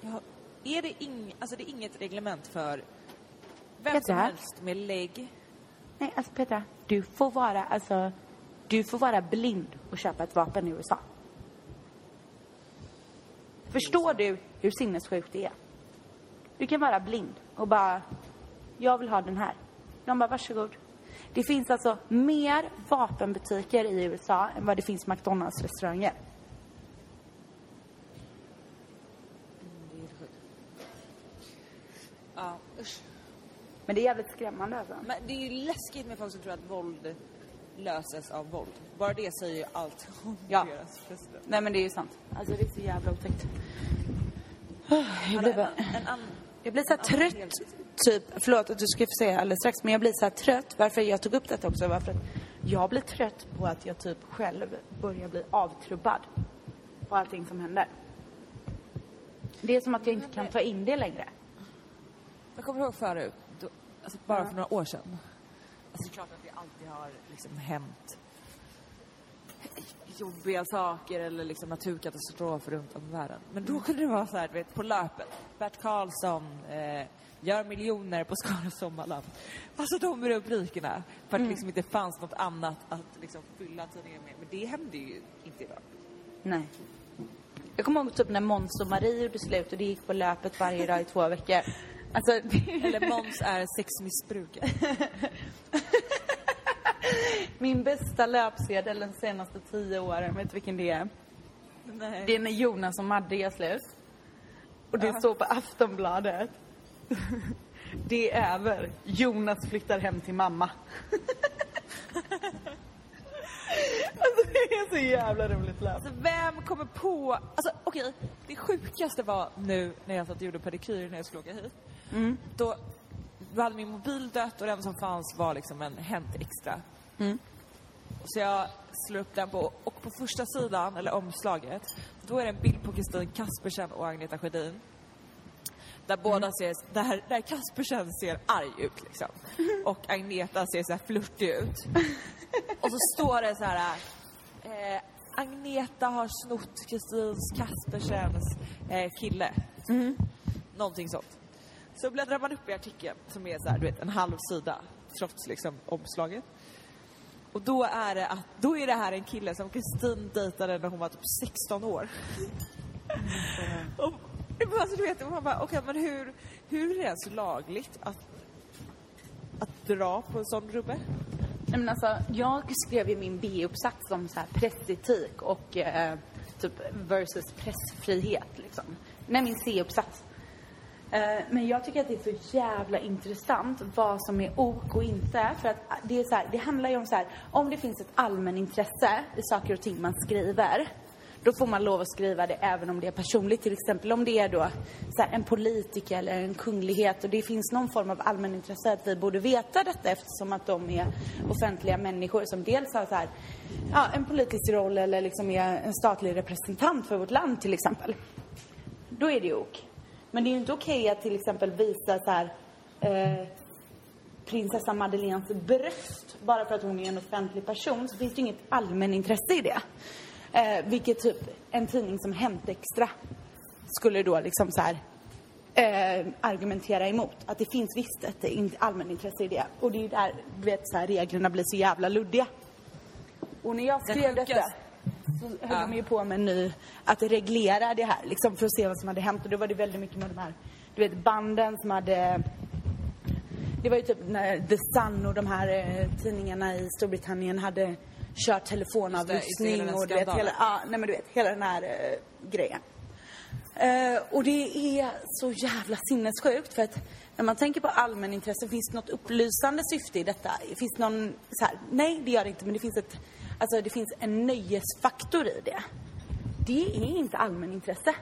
Ja, är det, ing, alltså det är inget reglement för vem som
Petra?
helst med lägg.
Nej, alltså Petra, du får vara, alltså, du får vara blind och köpa ett vapen i USA. Förstår du hur sinnessjukt det är? Du kan vara blind och bara, jag vill ha den här. De bara, varsågod. Det finns alltså mer vapenbutiker i USA än vad det finns McDonalds-restauranger.
Ja, usch.
Men det är jävligt skrämmande alltså.
Men det är ju läskigt med folk som tror att våld löses av våld. Bara det säger ju allt om
Ja.
deras president.
Nej men det är ju sant. Alltså det är så jävla otäckt. Jag blir, bara,
en, en an...
jag blir så här trött, typ, förlåt att du ska få säga alldeles strax, men jag blir så här trött. Varför jag tog upp detta också var för att jag blir trött på att jag typ själv börjar bli avtrubbad på allting som händer. Det är som att jag inte kan ta in det längre.
Jag kommer ihåg förut, då, alltså bara för några år sedan. Alltså det är klart att det alltid har liksom hänt jobbiga saker eller liksom naturkatastrofer runt om i världen. Men då kunde det vara så här, du vet, på löpet. Bert Karlsson eh, gör miljoner på Skara Sommarland. Alltså de rubrikerna. För att det liksom inte fanns något annat att liksom fylla tidningen med. Men det hände ju inte idag.
Nej. Jag kommer ihåg typ när Måns och Marie gjorde slut och det gick på löpet varje dag i två veckor. Alltså,
Eller Måns är sexmissbrukare. <laughs>
min bästa löpsedel de senaste tio åren, vet du vilken det är?
Nej.
Det är när Jonas och Madde gör slut. Och det står på Aftonbladet. <laughs> Det är över. Jonas flyttar hem till mamma. <laughs> alltså det är så jävla roligt löp.
Alltså vem kommer på... Alltså okej, det sjukaste var nu när jag satt och gjorde pedikyr när jag skulle åka hit. Då då hade min mobil dött och den som fanns var liksom en Hänt Extra. Så jag slår upp den på, och på första sidan, eller omslaget, då är det en bild på Kristin Kaspersen och Agneta Sjödin. Där båda ser, där, där Kaspersen ser arg ut liksom. <laughs> Och Agneta ser så här flörtig ut. Och så står det så här... Eh, Agneta har snott Kristins Kaspersens eh, kille. Någonting sånt. Så bläddrar man upp i artikeln som är så här, du vet, en halv sida trots liksom omslaget. Och då är det att, då är det här en kille som Kristin dejtade när hon var typ 16 år. och, alltså, du vet, man bara, okej men hur, hur är det ens lagligt att, att dra på en sån rubbe?
Nej, men alltså, jag skrev ju min B-uppsats om så här pressetik och eh, typ versus pressfrihet liksom. Nej, min C-uppsats. Eh, men jag tycker att det är så jävla intressant vad som är ok och inte. För att det är så här, det handlar ju om så här, om det finns ett allmänintresse i saker och ting man skriver. Då får man lov att skriva det även om det är personligt. Till exempel om det är då så här, en politiker eller en kunglighet och det finns någon form av allmänintresse att vi borde veta detta eftersom att de är offentliga människor som dels har så här, ja, en politisk roll eller liksom är en statlig representant för vårt land till exempel. Då är det ok. Men det är ju inte okej att till exempel visa så här eh, prinsessa Madeleines bröst bara för att hon är en offentlig person så finns det inget allmänintresse i det. Eh, vilket typ en tidning som Hämt Extra skulle då liksom så här eh, argumentera emot. Att det finns visst ett in- allmänintresse i det. Och det är ju där du vet, så här, reglerna blir så jävla luddiga. Och när jag skrev detta så höll de ju på med en ny, att reglera det här liksom för att se vad som hade hänt. Och då var det väldigt mycket med de här, du vet banden som hade det var ju typ när The Sun och de här eh, tidningarna i Storbritannien hade kört telefonavlyssning och du vet, hela, ja, nej men du vet, hela den här eh, grejen. Eh, och det är så jävla sinnessjukt för att när man tänker på allmänintresse, finns det något upplysande syfte i detta? Finns det någon så här, nej det gör det inte men det finns ett, alltså det finns en nöjesfaktor i det. Det är inte allmänintresse.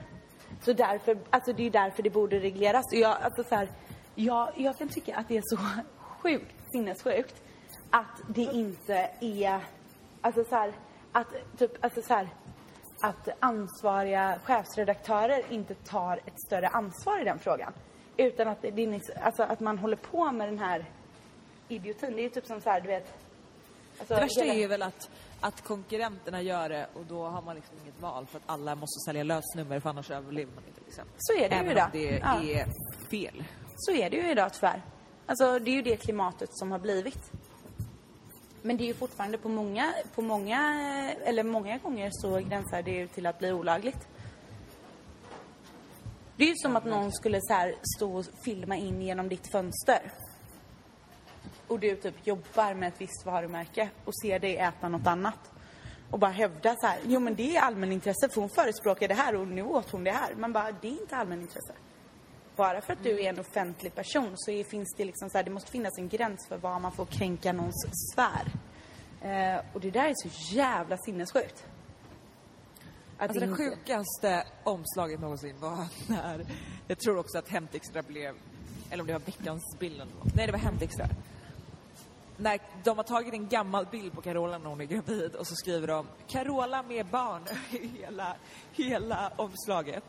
Så därför, alltså det är därför det borde regleras. Och jag, alltså så här, jag, jag kan tycka att det är så <laughs> sjukt, sinnessjukt att det inte är, alltså så här, att typ, alltså så här, att ansvariga chefsredaktörer inte tar ett större ansvar i den frågan. Utan att, det är, alltså, att man håller på med den här idiotin. Det är ju typ som så här, du vet. Alltså,
Det värsta
hela-
är ju väl att, att konkurrenterna gör det och då har man liksom inget val för att alla måste sälja lösnummer för annars överlever man inte liksom.
Så är det ju
Även
idag.
om det
Ja.
är fel.
Så är det ju idag tyvärr. Alltså det är ju det klimatet som har blivit. Men det är ju fortfarande på många, på många, eller många gånger så gränsar det ju till att bli olagligt. Det är ju som att någon skulle så här stå och filma in genom ditt fönster. Och du typ jobbar med ett visst varumärke och ser dig äta något annat. Och bara hävda så här, jo men det är allmänintresse för hon förespråkar det här och nu åt hon det här. Man bara, det är inte allmänintresse. Bara för att du är en offentlig person så är, finns det liksom så här, det måste finnas en gräns för vad man får kränka någons sfär. Eh, och det där är så jävla sinnessjukt. Att
Alltså det
inte-
sjukaste omslaget någonsin var <laughs> när, jag tror också att Hämt Extra blev, eller om det var veckans bild eller något. Nej det var Hämt Extra. När de har tagit en gammal bild på Carola när hon är gravid och så skriver de Carola med barn <laughs> i hela, hela omslaget.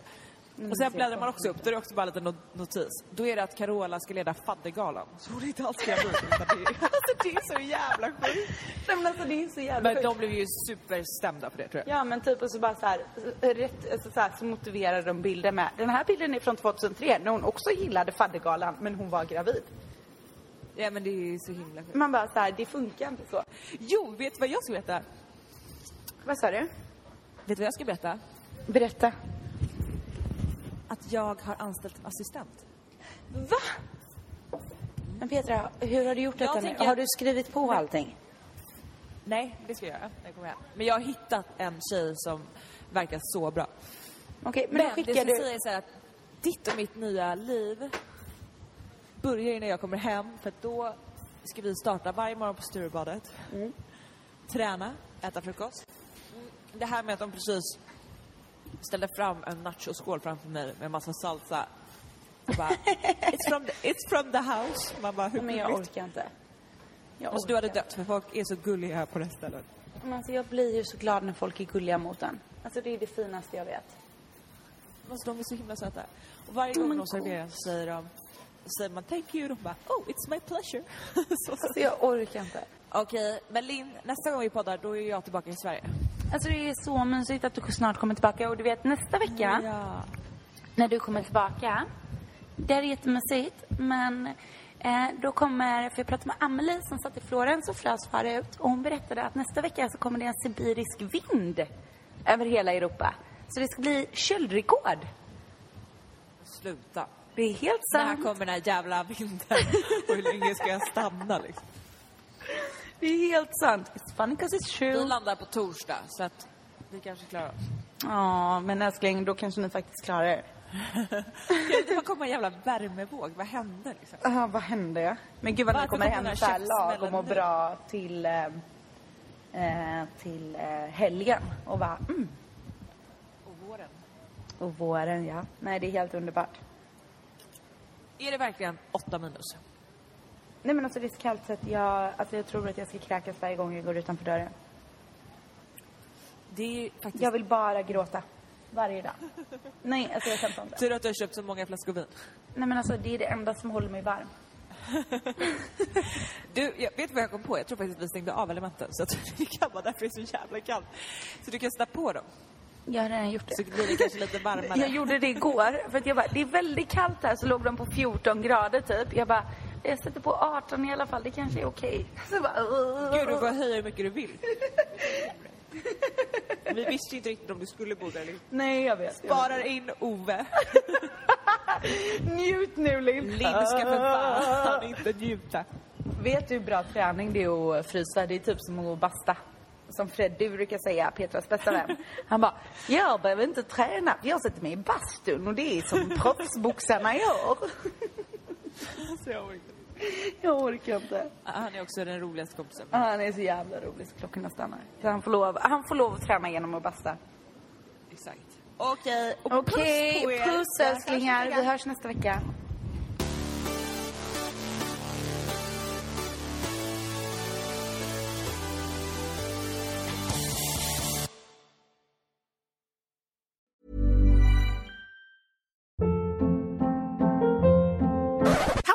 Och sen bläddrar man också upp, då är det också bara en liten no- notis. Då är det att Carola ska leda faddergalan. Så hon är inte alls gravid. <laughs> alltså det är så jävla sjukt.
Nej, men alltså det är så jävla
Men
sjukt.
de blev ju superstämda på det tror jag.
Ja men typ och så bara så här, rätt, alltså så, här så motiverar de bilden med Den här bilden är från 2003 när hon också gillade faddergalan men hon var gravid.
Ja men det är ju så himla sjukt.
Man bara så här, det funkar inte så.
Jo, vet du vad jag ska berätta?
Vad sa du?
Vet du vad jag ska berätta?
Berätta.
Att jag har anställt en assistent.
Va? Men Petra, hur har du gjort
Jag
detta nu? Har du skrivit på allting?
Nej, det ska jag göra. jag kommer hem. Men jag har hittat en tjej som verkar så bra.
Okej, men,
Men,
då
det
skickar
jag ska
du...
säga så här att ditt och mitt nya liv börjar när jag kommer hem. För då ska vi starta varje morgon på Sturebadet. Träna, äta frukost. Det här med att de precis ställde fram en nachoskål framför mig med massa salsa. Jag bara, <laughs> it's from, the, it's from the house. Man bara, hur
Men jag orkar inte. Jag
Alltså du hade dött för folk är så gulliga på det här stället.
Men alltså, jag blir ju så glad när folk är gulliga mot en. Alltså det är det finaste jag vet.
Alltså de är så himla söta. Och varje
De
gång
är
de serverar så säger de, så säger man thank you. De bara, oh it's my pleasure. så, <laughs> så.
Alltså jag orkar inte.
Okej, men Linn, nästa gång vi poddar då är jag tillbaka i Sverige.
Alltså det är så mysigt att du snart kommer tillbaka och du vet nästa vecka
Ja.
när du kommer tillbaka. Det är jättemysigt men eh, då kommer, för jag pratade med Amelie som satt i Florens och frös förut och hon berättade att nästa vecka så kommer det en sibirisk vind över hela Europa. Så det ska bli köldrekord.
Sluta.
Det är helt
När
sant.
kommer den här jävla vinden? <laughs> och hur länge ska jag stanna liksom?
Det är helt sant. It's funny 'cause it's
Vi
true.
landar på torsdag så att vi kanske klarar oss.
Ja, men älskling, då kanske ni faktiskt klarar er. <laughs>
Det kommer en jävla värmevåg, vad hände liksom?
Ja, vad hände? Men gud vad ni
Varför
kommer
kommer
hem
den här
så här lagom och
nu?
bra till, eh, eh, till eh, helgen och bara mm.
Och våren.
Och våren, ja. Nej, det är helt underbart.
Är det verkligen åtta minus?
Nej men alltså det är så kallt så att jag, alltså jag tror att jag ska kräkas varje gång jag går utanför dörren.
Det är faktiskt
Jag vill bara gråta. Varje dag. <laughs> Nej, alltså jag skämtar inte.
tur att du har köpt så många flaskor vin.
Nej men alltså det är det enda som håller mig varm. <laughs>
Du, jag vet vad jag kom på? Jag tror faktiskt att vi stängde av elementen så att <laughs> det kan vara därför det är så jävla kallt. Så du kan sätta på dem.
Jag har redan gjort det.
Så blir det kanske lite varmare.
Jag gjorde det igår, för att jag bara, det är väldigt kallt här, så låg de på 14 grader typ. Jag bara, jag sätter på 18 i alla fall, det kanske är okej. <laughs> Så bara,
Gud, du får höja hur mycket du vill. Vi visste inte riktigt om du skulle bo där inte.
Nej, jag vet. Jag
Sparar in Ove. <laughs>
Njut nu, Lill.
Linn ska för fan inte njuta.
Vet du hur bra träning det är att frysa? Det är typ som att basta. Som Freddy brukar säga, Petras bästa vän. Han bara, jag behöver inte träna, jag sätter mig i bastun och det är som proffsboxarna gör. <laughs>
Så jag orkar.
Jag orkar inte.
Han är också den roligaste kompisen.
Han är så jävla rolig så klockorna stannar. Så han får lov, han får lov att träna genom att basta.
Exakt. Okej, och
Okej,
puss på er.
puss älsklingar. Vi hörs nästa vecka.